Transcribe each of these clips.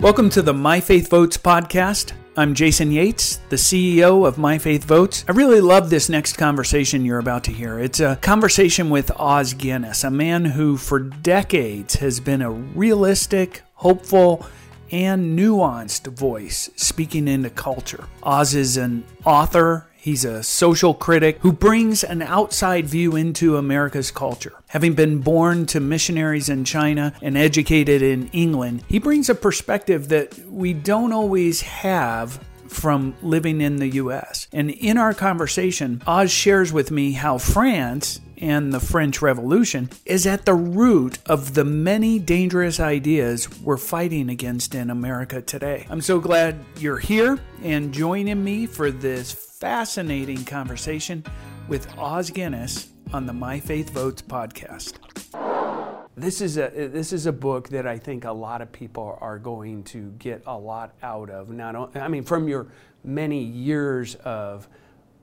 Welcome to the My Faith Votes podcast. I'm Jason Yates, the CEO of My Faith Votes. I really love this next conversation you're about to hear. It's a conversation with Os Guinness, a man who for decades has been a realistic, hopeful, and nuanced voice speaking into culture. Os is an author, He's a social critic who brings an outside view into America's culture. Having been born to missionaries in China and educated in England, he brings a perspective that we don't always have from living in the US. And in our conversation, Os shares with me how France and the French Revolution is at the root of the many dangerous ideas we're fighting against in America today. I'm so glad you're here and joining me for this fascinating conversation with Os Guinness on the My Faith Votes podcast. This is a this is a book that I think a lot of people are going to get a lot out of. Not I mean from your many years of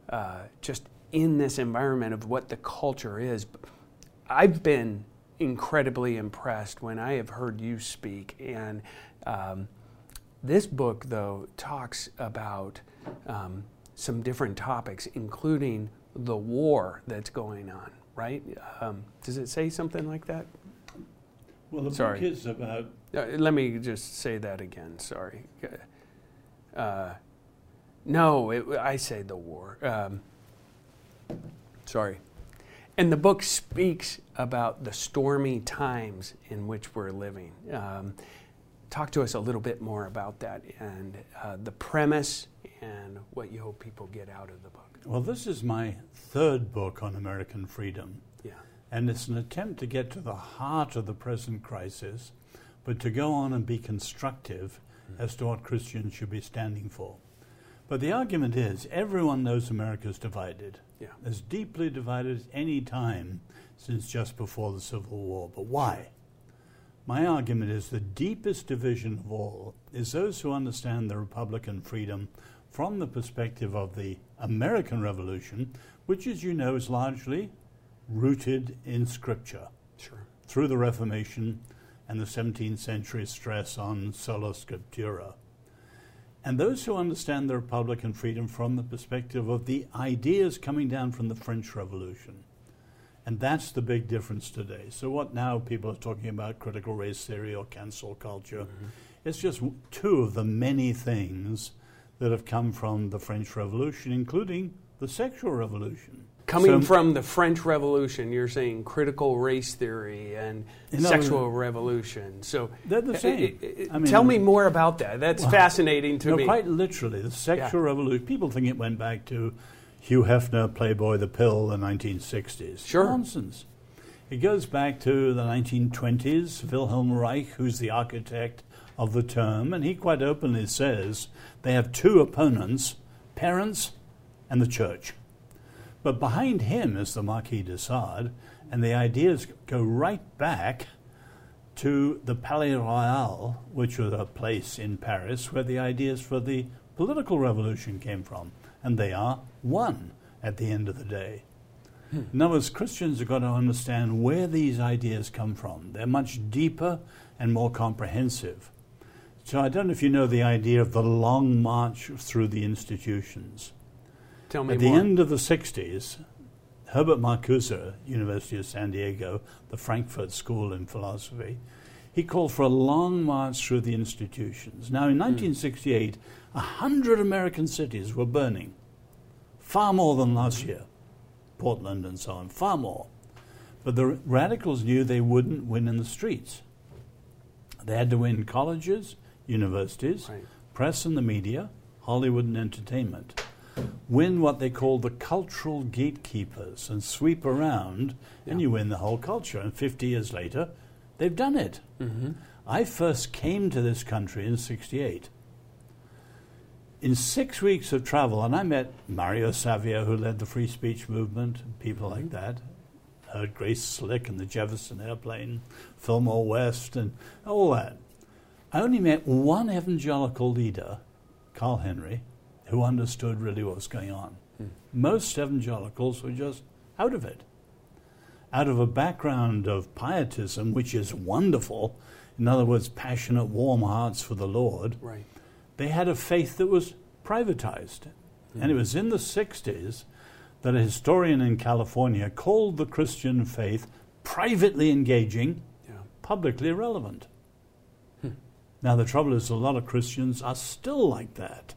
uh, just in this environment of what the culture is. I've been incredibly impressed when I have heard you speak, and um, this book though talks about. Um, some different topics, including the war that's going on, right? Um, does it say something like that? Well, the Sorry. book is about. Uh, let me just say that again. Sorry. Uh, no, it, I say the war. Um, sorry. And the book speaks about the stormy times in which we're living. Um, talk to us a little bit more about that and uh, the premise and what you hope people get out of the book. Well, this is my third book on American freedom. Yeah. And it's an attempt to get to the heart of the present crisis, but to go on and be constructive mm-hmm. as to what Christians should be standing for. But the argument is everyone knows America's divided. Yeah. As deeply divided as any time since just before the Civil War. But why? My argument is the deepest division of all is those who understand the Republican freedom from the perspective of the American Revolution, which, as you know, is largely rooted in Scripture. Sure. Through the Reformation and the 17th century stress on sola scriptura. And those who understand the Republican freedom from the perspective of the ideas coming down from the French Revolution. And that's the big difference today. So, what now people are talking about critical race theory or cancel culture, mm-hmm. it's just two of the many things that have come from the French Revolution, including the sexual revolution. Coming so, from the French Revolution, you're saying critical race theory and sexual revolution. So they're the same. Uh, I mean, tell me more about that. That's well, fascinating to no, me. Quite literally, the sexual yeah. revolution. People think it went back to Hugh Hefner, Playboy the Pill, the 1960s. Sure, nonsense. It goes back to the 1920s. Wilhelm Reich, who's the architect of the term, and he quite openly says they have two opponents parents and the church. But behind him is the Marquis de Sade, and the ideas go right back to the Palais Royal, which was a place in Paris where the ideas for the political revolution came from. And they are one at the end of the day. Hmm. In other words, Christians have got to understand where these ideas come from. They're much deeper and more comprehensive. So I don't know if you know the idea of the long march through the institutions. Tell me At the end of the 60s, Herbert Marcuse, University of San Diego, the Frankfurt School in Philosophy, he called for a long march through the institutions. Now, in 1968, mm. 100 American cities were burning, far more than last year, Portland and so on, far more. But the radicals knew they wouldn't win in the streets. They had to win colleges, universities, right. press and the media, Hollywood and entertainment, win what they call the cultural gatekeepers and sweep around, yeah. and you win the whole culture. And 50 years later, they've done it. Mm-hmm. I first came to this country in 68. In six weeks of travel, and I met Mario Savio, who led the free speech movement, and people mm-hmm. like that. Heard Grace Slick and the Jefferson Airplane, Fillmore West, and all that. I only met one evangelical leader, Carl Henry, who understood really what was going on. Hmm. Most evangelicals were just out of it. Out of a background of pietism, which is wonderful, in other words, passionate, warm hearts for the Lord, Right. They had a faith that was privatized. And it was in the 60s that a historian in California called the Christian faith privately engaging, Yeah. publicly irrelevant. Now, the trouble is, a lot of Christians are still like that,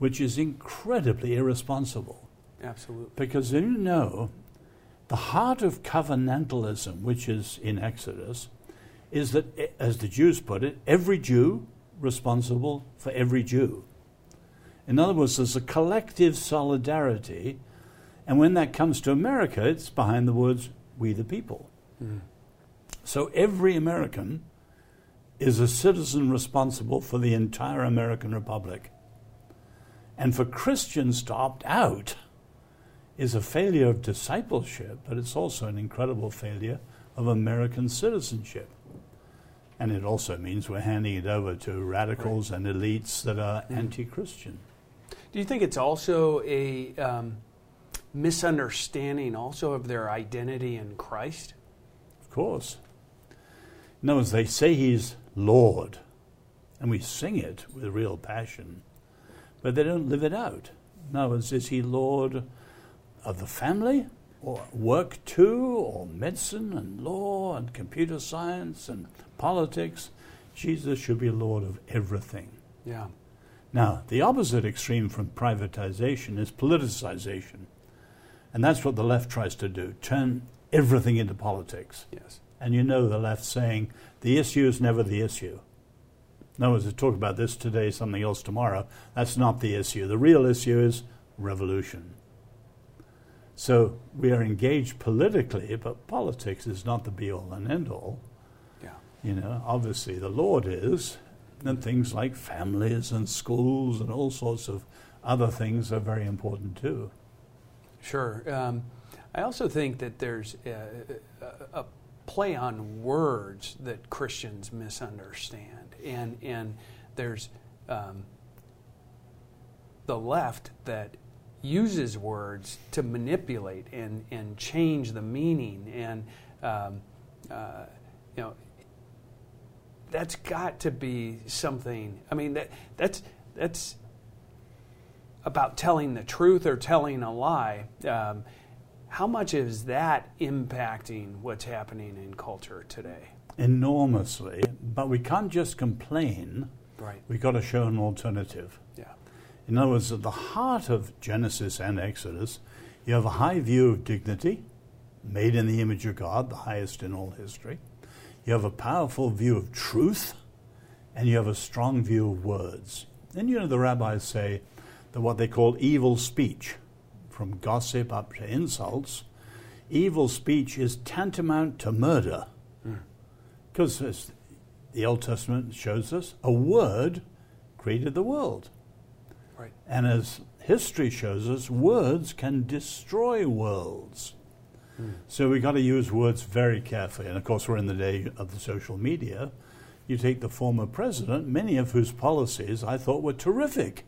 which is incredibly irresponsible. Absolutely. Because you know, the heart of covenantalism, which is in Exodus, is that, eh, as the Jews put it, every Jew responsible for every Jew. In other words, there's a collective solidarity, and when that comes to America, it's behind the words, we the people. Hmm. So every American is a citizen responsible for the entire American Republic. And for Christians to opt out is a failure of discipleship, but it's also an incredible failure of American citizenship. And it also means we're handing it over to radicals and elites that are anti Christian. Do you think it's also a um, misunderstanding also of their identity in Christ? Of course. No, as they say he's Lord, and we sing it with real passion, but they don't live it out. No, is, is he Lord of the family, or work too, or medicine and law and computer science and politics? Jesus should be Lord of everything. Yeah. Now, the opposite extreme from privatization is politicization. And that's what the left tries to do turn everything into politics. Yes. And you know the left saying the issue is never the issue. In other words, to talk about this today, something else tomorrow, that's not the issue. The real issue is revolution. So we are engaged politically, but politics is not the be all and end all. Yeah. You know, obviously the Lord is, and things like families and schools and all sorts of other things are very important too. Sure. Um, I also think that there's a, a, a play on words that Christians misunderstand, and and there's um, the left that uses words to manipulate and and change the meaning, and um, uh, you know that's got to be something. I mean that that's that's about telling the truth or telling a lie. Um, how much is that impacting what's happening in culture today? Enormously, but we can't just complain. Right. We've got to show an alternative. Yeah. In other words, at the heart of Genesis and Exodus, you have a high view of dignity, made in the image of God, the highest in all history. You have a powerful view of truth, and you have a strong view of words. And you know, the rabbis say that what they call evil speech, from gossip up to insults, evil speech is tantamount to murder. Hmm. Because as the Old Testament shows us, a word created the world. Right. And as history shows us, words can destroy worlds. Hmm. So we've got to use words very carefully. And of course, we're in the day of the social media. You take the former president, many of whose policies I thought were terrific.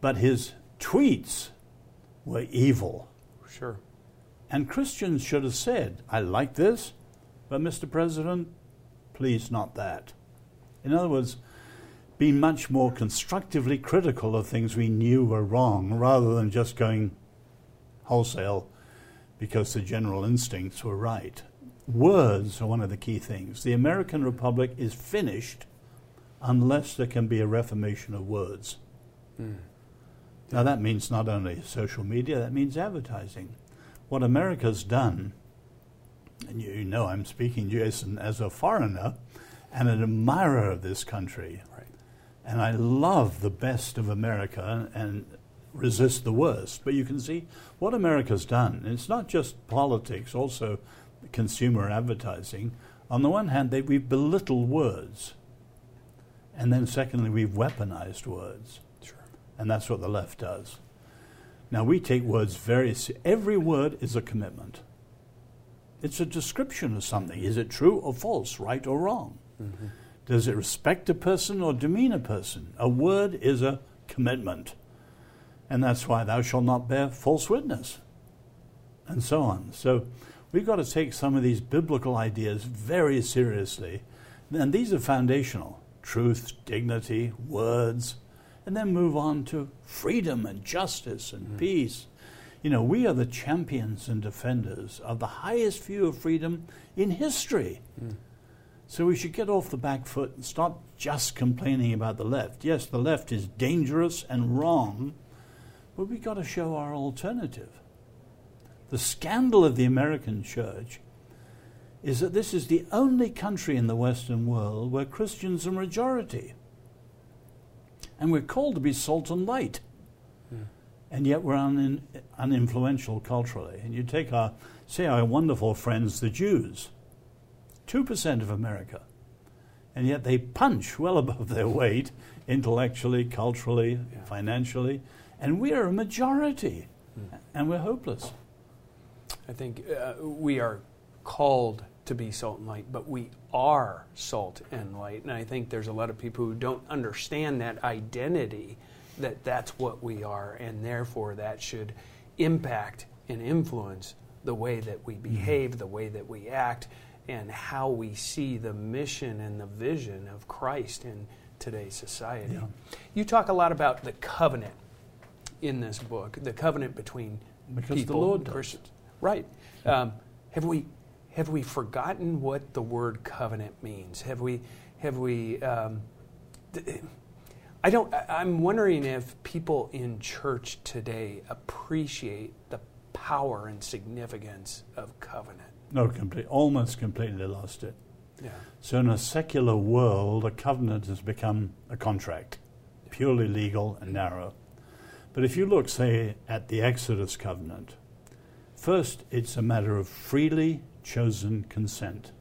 But his tweets were evil. Sure. And Christians should have said, I like this, but Mr. President, please not that. In other words, be much more constructively critical of things we knew were wrong rather than just going wholesale because the general instincts were right. Words are one of the key things. The American Republic is finished unless there can be a reformation of words. Hmm. Now, that means not only social media, that means advertising. What America's done, and you know I'm speaking, Jason, as a foreigner and an admirer of this country. And I love the best of America and resist the worst. But you can see what America's done. It's not just politics, also consumer advertising. On the one hand, they, we've belittled words. And then, secondly, we've weaponized words. Sure. And that's what the left does. Now, we take words very se- Every word is a commitment. It's a description of something. Is it true or false, right or wrong? Mm-hmm. Does it respect a person or demean a person? A word is a commitment. And that's why thou shalt not bear false witness. And so on. So We've got to take some of these biblical ideas very seriously. And these are foundational truth, dignity, words, and then move on to freedom and justice and mm. peace. You know, we are the champions and defenders of the highest view of freedom in history. Mm. So we should get off the back foot and stop just complaining about the left. Yes, the left is dangerous and wrong, but we've got to show our alternative. The scandal of the American church is that this is the only country in the Western world where Christians are majority. And we're called to be salt and light. Hmm. And yet we're un- uninfluential culturally. And you take our, say, our wonderful friends, the Jews 2% of America. And yet they punch well above their weight intellectually, culturally, yeah. financially. And we are a majority. Mm. And we're hopeless. I think uh, we are called to be salt and light, but we are salt and light. And I think there's a lot of people who don't understand that identity, that that's what we are, and therefore that should impact and influence the way that we mm-hmm. behave, mm-hmm. the way that we act, and how we see the mission and the vision of Christ in today's society. Yeah. You talk a lot about the covenant in this book, the covenant between because people, the Lord Christians. Right. Um, have we have we forgotten what the word covenant means? Have we have we um, I don't I'm wondering if people in church today appreciate the power and significance of covenant. No, complete, almost completely lost it. Yeah. So in a secular world, a covenant has become a contract, purely legal and narrow. But if you look, say, at the Exodus covenant, first it's a matter of freely chosen consent.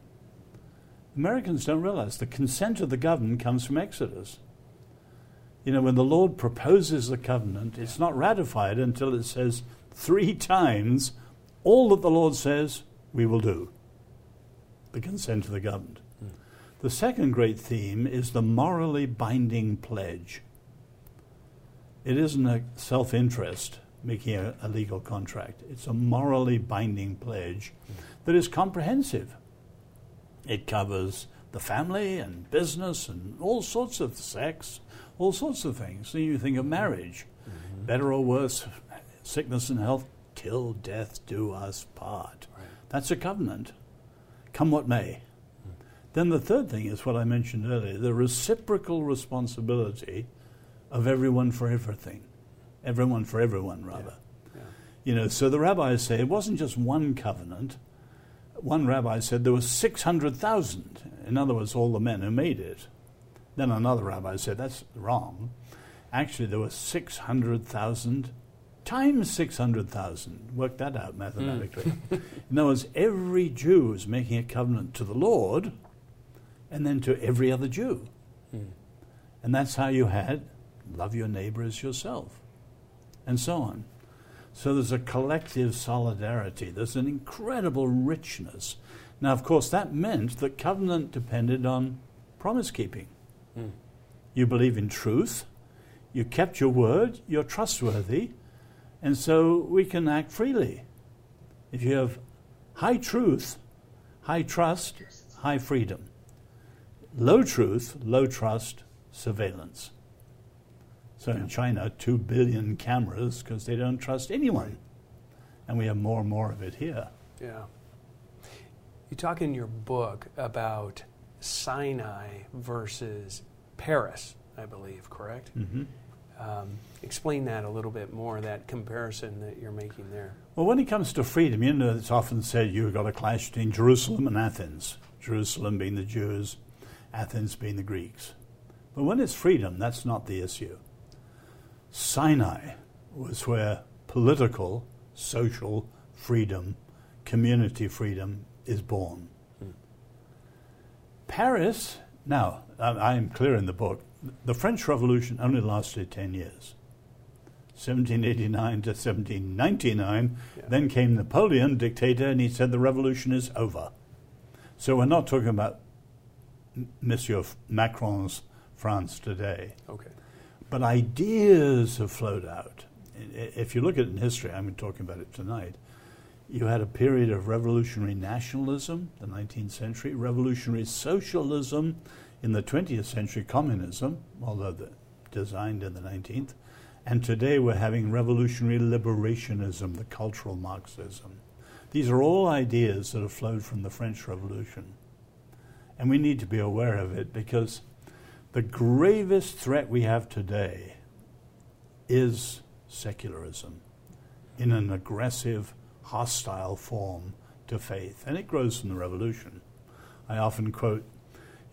Americans don't realize the consent of the governed comes from Exodus. You know, when the Lord proposes the covenant, it's not ratified until it says three times all that the Lord says we will do. The consent of the governed. Mm. The second great theme is the morally binding pledge. It isn't a self interest making a, a, legal contract, it's a morally binding pledge mm. that is comprehensive. It covers the family and business and all sorts of sex, all sorts of things. So you think of marriage, mm-hmm. better or worse, sickness and health, till death do us part. That's a covenant, come what may. Then the third thing is what I mentioned earlier the reciprocal responsibility of everyone for everything. Everyone for everyone, rather. Yeah. Yeah. You know, so the rabbis say it wasn't just one covenant. One rabbi said there were 600,000. In other words, all the men who made it. Then another rabbi said that's wrong. Actually, there were 600,000 times 600,000. Work that out mathematically. Mm. In other words, every Jew is making a covenant to the Lord and then to every other Jew. Mm. And that's how you had love your neighbor as yourself, and so on. So there's a collective solidarity, there's an incredible richness. Now, of course, that meant that covenant depended on promise keeping. Mm. You believe in truth, you kept your word, you're trustworthy, and so we can act freely. If you have high truth, high trust, high freedom. Low truth, low trust, surveillance. So in China, two billion cameras because they don't trust anyone. And we have more and more of it here. Yeah. You talk in your book about Sinai versus Paris, I believe, correct? Mm-hmm. Um, explain that a little bit more, that comparison that you're making there. Well, when it comes to freedom, you know, it's often said you've got a clash between Jerusalem and Athens, Jerusalem being the Jews, Athens being the Greeks. But when it's freedom, that's not the issue. Sinai was where political, social freedom, community freedom is born. Hmm. Paris, now, I am clear in the book, the French Revolution only lasted 10 years. 1789 to 1799. Yeah. Then came Napoleon, dictator, and he said the revolution is over. So we're not talking about Monsieur Macron's France today. Okay. But ideas have flowed out. If you look at it in history, I'm talking about it tonight. You had a period of revolutionary nationalism, the 19th century, revolutionary socialism in the 20th century, communism, although designed in the 19th, and today we're having revolutionary liberationism, the cultural Marxism. These are all ideas that have flowed from the French Revolution. And we need to be aware of it because the gravest threat we have today is secularism in an aggressive, hostile form to faith. And it grows from the revolution. I often quote,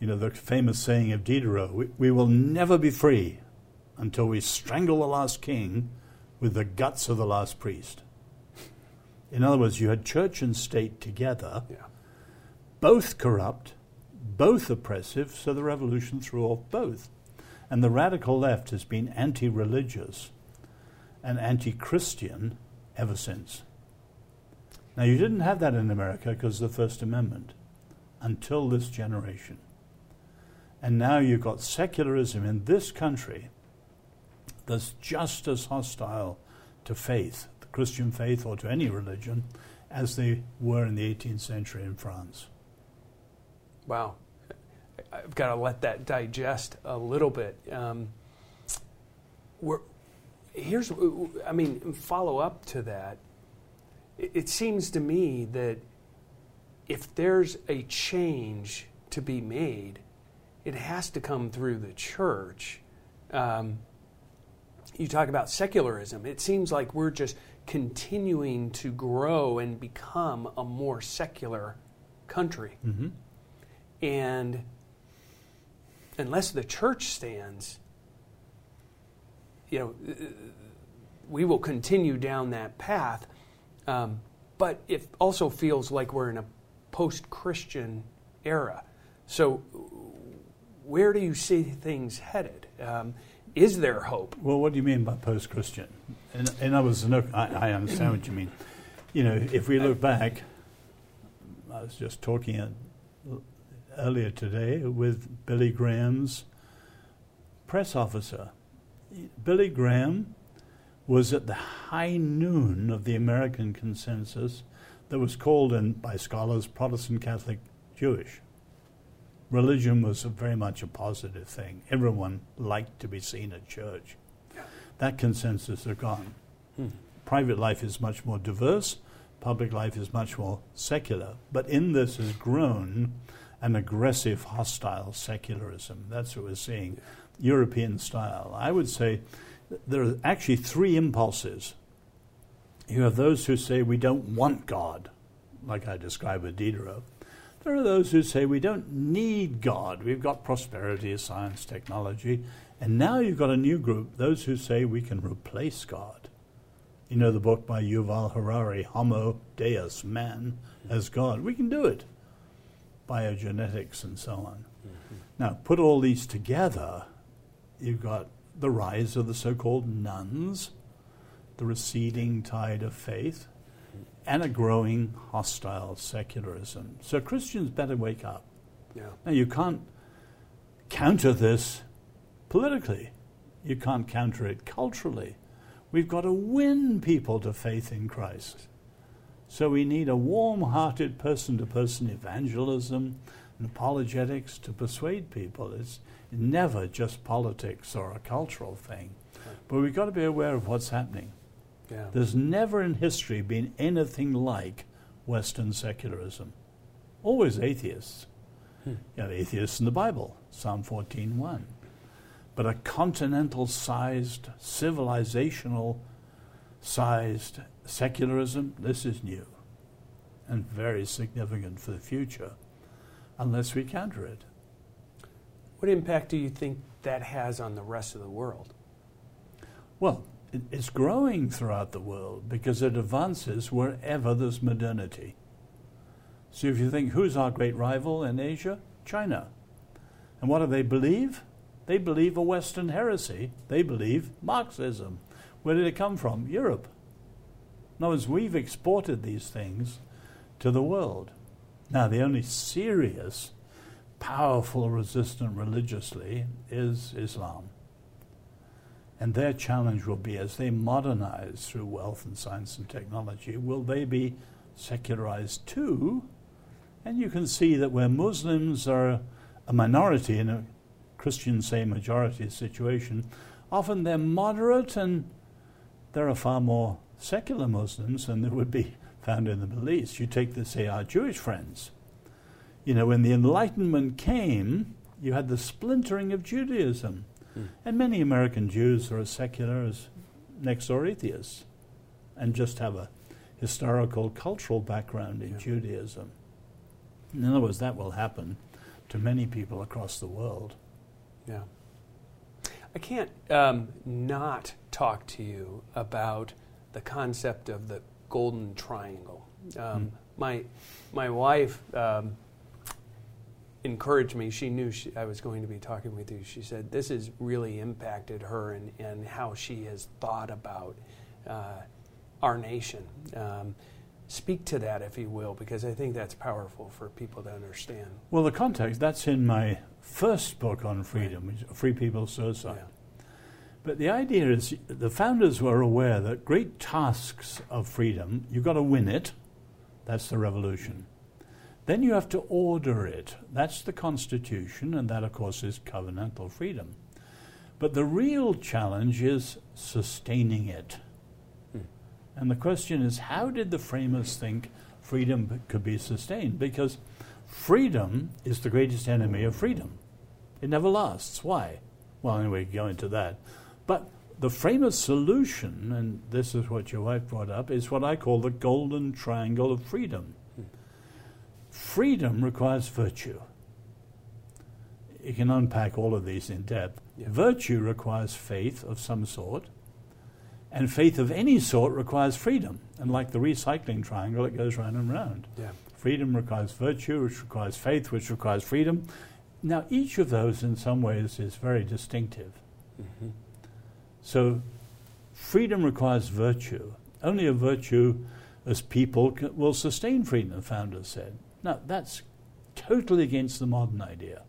you know, the famous saying of Diderot we, we will never be free until we strangle the last king with the guts of the last priest. In other words, you had church and state together, yeah. both corrupt, both oppressive, so the revolution threw off both. And the radical left has been anti religious and anti Christian ever since. Now, you didn't have that in America because of the First Amendment until this generation. And now you've got secularism in this country that's just as hostile to faith, the Christian faith, or to any religion, as they were in the 18th century in France. Wow. I've got to let that digest a little bit. Um, we're, here's, I mean, follow up to that. It, it seems to me that if there's a change to be made, it has to come through the church. Um, you talk about secularism. It seems like we're just continuing to grow and become a more secular country. Mm-hmm. And unless the church stands, you know, we will continue down that path. Um, but it also feels like we're in a post Christian era. So, where do you see things headed? Um, is there hope? Well, what do you mean by post Christian? In, in other words, no, I, I understand what you mean. You know, if we look back, I was just talking earlier today with Billy Graham's press officer. Billy Graham was at the high noon of the American consensus that was called in by scholars Protestant Catholic Jewish. Religion was very much a positive thing. Everyone liked to be seen at church. That consensus is gone. Hmm. Private life is much more diverse, public life is much more secular. But in this has grown an aggressive, hostile secularism. That's what we're seeing. European style. I would say there are actually three impulses. You have those who say we don't want God, like I described with Diderot. There are those who say we don't need God. We've got prosperity, science, technology. And now you've got a new group, those who say we can replace God. You know the book by Yuval Harari, Homo Deus, man as God. We can do it. Biogenetics and so on. Mm-hmm. Now, put all these together, you've got the rise of the so called nones, the receding tide of faith, and a growing hostile secularism. So Christians better wake up. Yeah. Now, you can't counter this politically, you can't counter it culturally. We've got to win people to faith in Christ. So we need a warm hearted person to person evangelism and apologetics to persuade people. It's never just politics or a cultural thing. But we've got to be aware of what's happening. Yeah. There's never in history been anything like Western secularism. Always atheists. Hmm. You have atheists in the Bible, Psalm 14.1. But a continental sized, civilizational sized secularism, this is new and very significant for the future unless we counter it. What impact do you think that has on the rest of the world? Well, it's growing throughout the world because it advances wherever there's modernity. So if you think, who's our great rival in Asia? China. And what do they believe? They believe a Western heresy. They believe Marxism. Where did it come from? Europe. In other words, we've exported these things to the world. Now, the only serious, powerful resistance religiously is Islam. And their challenge will be as they modernize through wealth and science and technology, will they be secularized too. And you can see that where Muslims are a minority in a Christian, say, majority situation, often they're moderate and there are far more secular Muslims than there would be found in the Middle East. You take, the, say, our Jewish friends. You know, when the Enlightenment came, you had the splintering of Judaism. Mm. And many American Jews are as secular as next door atheists and just have a historical, cultural background in yeah. Judaism. In other words, that will happen to many people across the world. Yeah. I can't um, not talk to you about the concept of the golden triangle. Um, mm. My my wife um, encouraged me. She knew she, I was going to be talking with you. She said this has really impacted her and, and how she has thought about uh, our nation. Um, speak to that, if you will, because I think that's powerful for people to understand. Well, the context that's in my first book on freedom, right. Free People's Suicide. Yeah. But the idea is the founders were aware that great tasks of freedom, you've got to win it. That's the revolution. Then you have to order it. That's the Constitution, and that, of course, is covenantal freedom. But the real challenge is sustaining it. Hmm. And the question is how did the framers think freedom could be sustained? Because freedom is the greatest enemy of freedom. It never lasts. Why? Well, anyway, go into that. But the framers' solution, and this is what your wife brought up, is what I call the golden triangle of freedom. Freedom requires virtue. You can unpack all of these in depth. Yeah. Virtue requires faith of some sort, and faith of any sort requires freedom. And like the recycling triangle, it goes round and round. Yeah. Freedom requires virtue, which requires faith, which requires freedom. Now, each of those, in some ways, is very distinctive. Mm-hmm. So, freedom requires virtue. Only a virtue as people will sustain freedom, the founders said. Now, that's totally against the modern idea.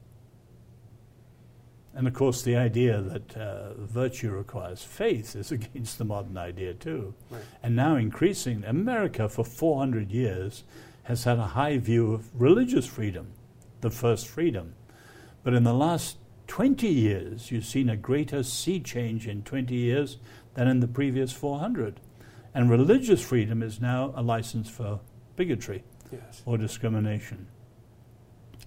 And of course, the idea that uh, virtue requires faith is against the modern idea too. Right. And now, increasingly, America for 400 years has had a high view of religious freedom, the first freedom. But in the last 20 years, you've seen a greater sea change in 20 years than in the previous 400. And religious freedom is now a license for bigotry yes. or discrimination.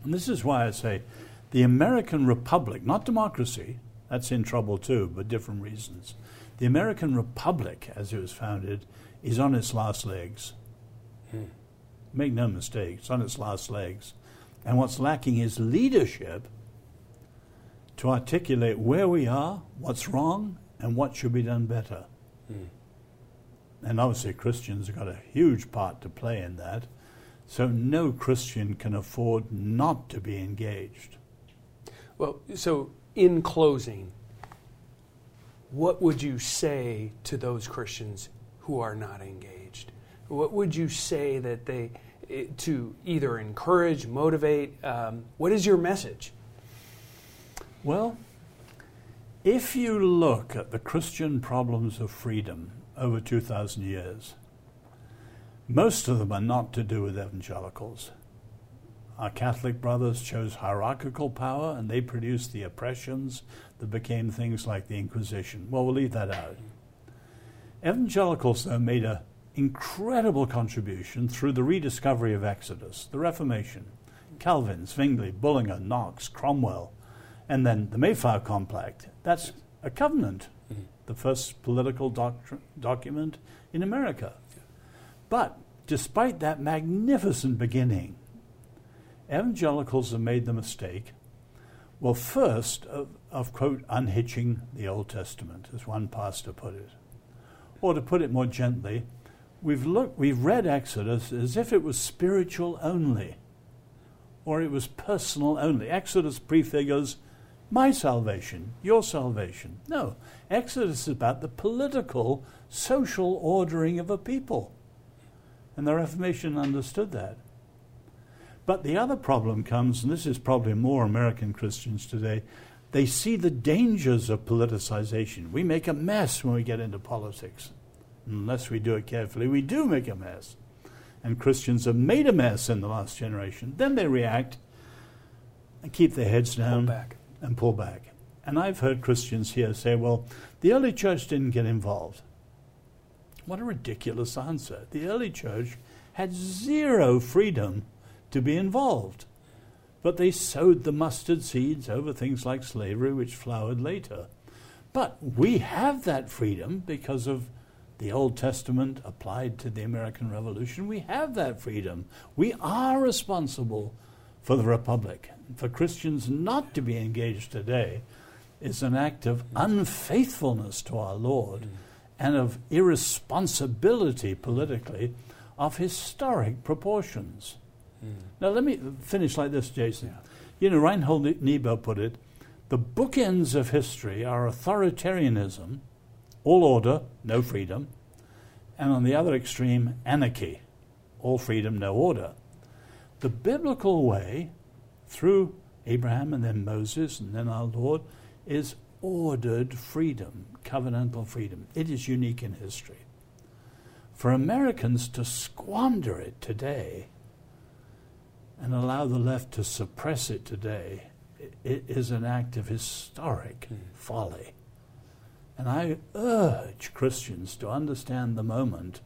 And this is why I say the American Republic, not democracy, that's in trouble too, but different reasons. The American Republic, as it was founded, is on its last legs. Hmm. Make no mistake, it's on its last legs. And what's lacking is leadership to articulate where we are, what's wrong, and what should be done better. Hmm. And obviously, Christians have got a huge part to play in that. So no Christian can afford not to be engaged. Well, so in closing, what would you say to those Christians who are not engaged? What would you say that they eh, to either encourage, motivate? Um, what is your message? Well, if you look at the Christian problems of freedom over 2,000 years, most of them are not to do with evangelicals. Our Catholic brothers chose hierarchical power and they produced the oppressions that became things like the Inquisition. Well, we'll leave that out. Evangelicals, though, made an incredible contribution through the rediscovery of Exodus, the Reformation. Calvin, Zwingli, Bullinger, Knox, Cromwell, and then the Mayflower Compact. That's a covenant, mm-hmm. the first political doctr- document in America. But despite that magnificent beginning, evangelicals have made the mistake, well, first, of, of, quote, unhitching the Old Testament, as one pastor put it. Or to put it more gently, we've, looked, we've read Exodus as if it was spiritual only, or it was personal only. Exodus prefigures my salvation, your salvation. No, Exodus is about the political, social ordering of a people. And the Reformation understood that. But the other problem comes, and this is probably more American Christians today, they see the dangers of politicization. We make a mess when we get into politics. Unless we do it carefully, we do make a mess. and Christians have made a mess in the last generation, then they react and keep their heads down Pull back. and pull back. And I've heard Christians here say, well, the early church didn't get involved. What a ridiculous answer. The early church had zero freedom to be involved. But they sowed the mustard seeds over things like slavery, which flowered later. But we have that freedom because of the Old Testament applied to the American Revolution. We have that freedom. We are responsible for the Republic. For Christians not to be engaged today is an act of unfaithfulness to our Lord mm. And of irresponsibility politically of historic proportions. Hmm. Now, let me finish like this, Jason. You know, Reinhold Niebuhr put it the bookends of history are authoritarianism, all order, no freedom, and on the other extreme, anarchy, all freedom, no order. The biblical way, through Abraham and then Moses and then our Lord, is ordered freedom, covenantal freedom. It is unique in history. For Americans to squander it today and allow the left to suppress it today it is an act of historic mm. folly. And I urge Christians to understand the moment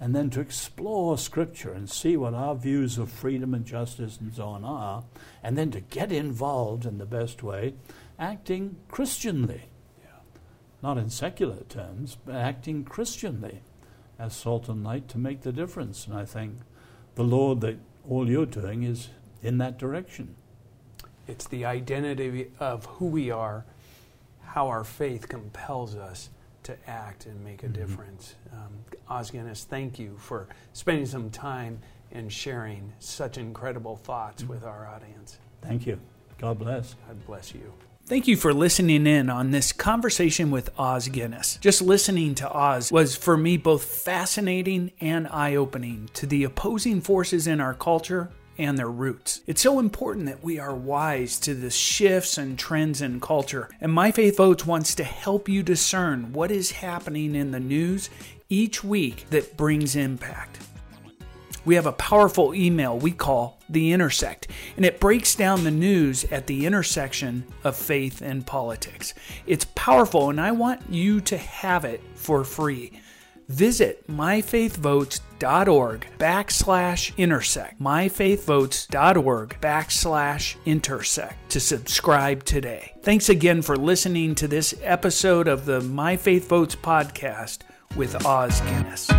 and then to explore Scripture and see what our views of freedom and justice and so on are, and then to get involved in the best way, acting Christianly. Not in secular terms, but acting Christianly as salt and light to make the difference. And I think the Lord, that all you're doing is in that direction. It's the identity of who we are, how our faith compels us to act and make a mm-hmm. difference. Um, Os Guinness, thank you for spending some time and sharing such incredible thoughts mm-hmm. with our audience. Thank you. God bless. God bless you. Thank you for listening in on this conversation with Os Guinness. Just listening to Os was for me both fascinating and eye opening to the opposing forces in our culture and their roots. It's so important that we are wise to the shifts and trends in culture, and My Faith Votes wants to help you discern what is happening in the news each week that brings impact. We have a powerful email we call The Intersect, and it breaks down the news at the intersection of faith and politics. It's powerful, and I want you to have it for free. Visit myfaithvotes.org backslash intersect. myfaithvotes.org backslash intersect to subscribe today. Thanks again for listening to this episode of the My Faith Votes podcast with Os Guinness.